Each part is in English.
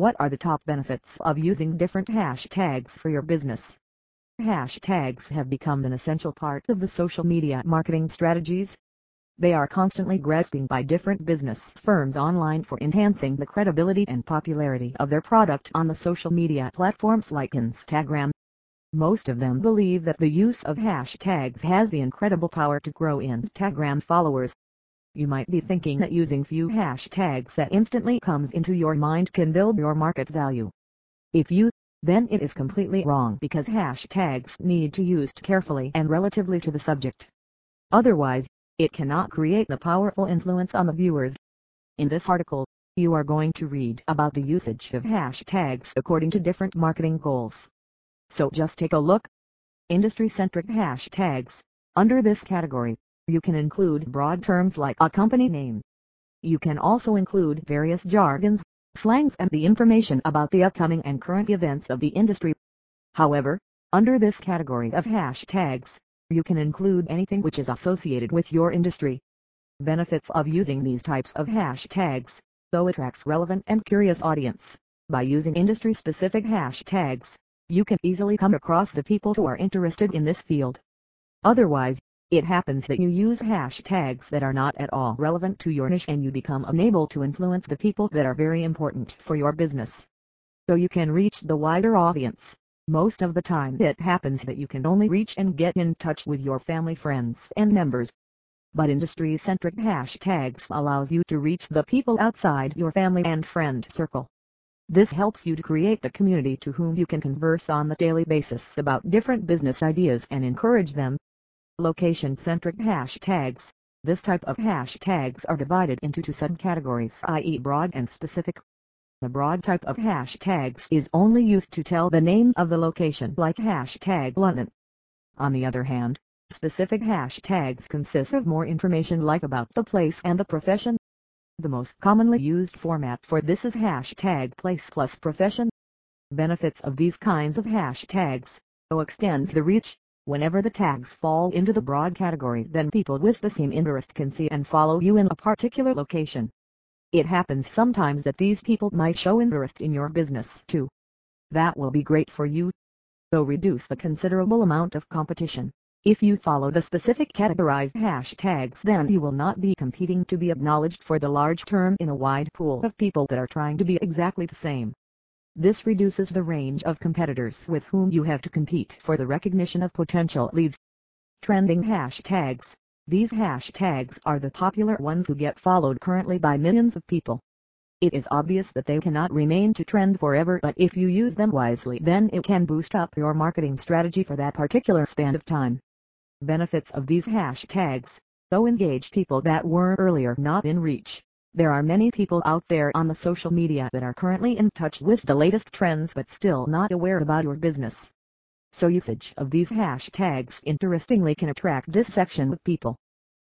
What are the top benefits of using different hashtags for your business? Hashtags have become an essential part of the social media marketing strategies. They are constantly grasping by different business firms online for enhancing the credibility and popularity of their product on the social media platforms like Instagram. Most of them believe that the use of hashtags has the incredible power to grow Instagram followers. You might be thinking that using few hashtags that instantly comes into your mind can build your market value. If you, then it is completely wrong because hashtags need to used carefully and relatively to the subject. Otherwise, it cannot create the powerful influence on the viewers. In this article, you are going to read about the usage of hashtags according to different marketing goals. So just take a look. Industry-centric hashtags. Under this category, you can include broad terms like a company name. You can also include various jargons, slangs and the information about the upcoming and current events of the industry. However, under this category of hashtags, you can include anything which is associated with your industry. Benefits of using these types of hashtags, though attracts relevant and curious audience. By using industry-specific hashtags, you can easily come across the people who are interested in this field. Otherwise, it happens that you use hashtags that are not at all relevant to your niche and you become unable to influence the people that are very important for your business. So you can reach the wider audience. Most of the time it happens that you can only reach and get in touch with your family friends and members. But industry-centric hashtags allows you to reach the people outside your family and friend circle. This helps you to create the community to whom you can converse on the daily basis about different business ideas and encourage them Location-centric hashtags. This type of hashtags are divided into two subcategories i.e. broad and specific. The broad type of hashtags is only used to tell the name of the location like hashtag London. On the other hand, specific hashtags consist of more information like about the place and the profession. The most commonly used format for this is hashtag place plus profession. Benefits of these kinds of hashtags, O extends the reach, Whenever the tags fall into the broad category then people with the same interest can see and follow you in a particular location. It happens sometimes that these people might show interest in your business too. That will be great for you. Though reduce the considerable amount of competition. If you follow the specific categorized hashtags then you will not be competing to be acknowledged for the large term in a wide pool of people that are trying to be exactly the same. This reduces the range of competitors with whom you have to compete for the recognition of potential leads. Trending hashtags. These hashtags are the popular ones who get followed currently by millions of people. It is obvious that they cannot remain to trend forever but if you use them wisely then it can boost up your marketing strategy for that particular span of time. Benefits of these hashtags. Though engage people that were earlier not in reach, there are many people out there on the social media that are currently in touch with the latest trends but still not aware about your business. So usage of these hashtags interestingly can attract dissection with people.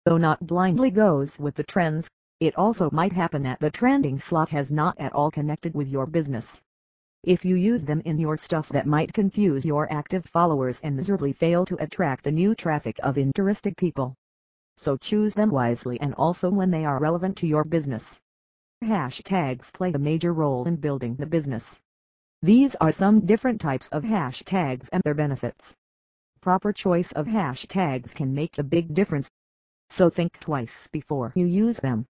Though not blindly goes with the trends, it also might happen that the trending slot has not at all connected with your business. If you use them in your stuff that might confuse your active followers and miserably fail to attract the new traffic of interested people so choose them wisely and also when they are relevant to your business. Hashtags play a major role in building the business. These are some different types of hashtags and their benefits. Proper choice of hashtags can make a big difference. So think twice before you use them.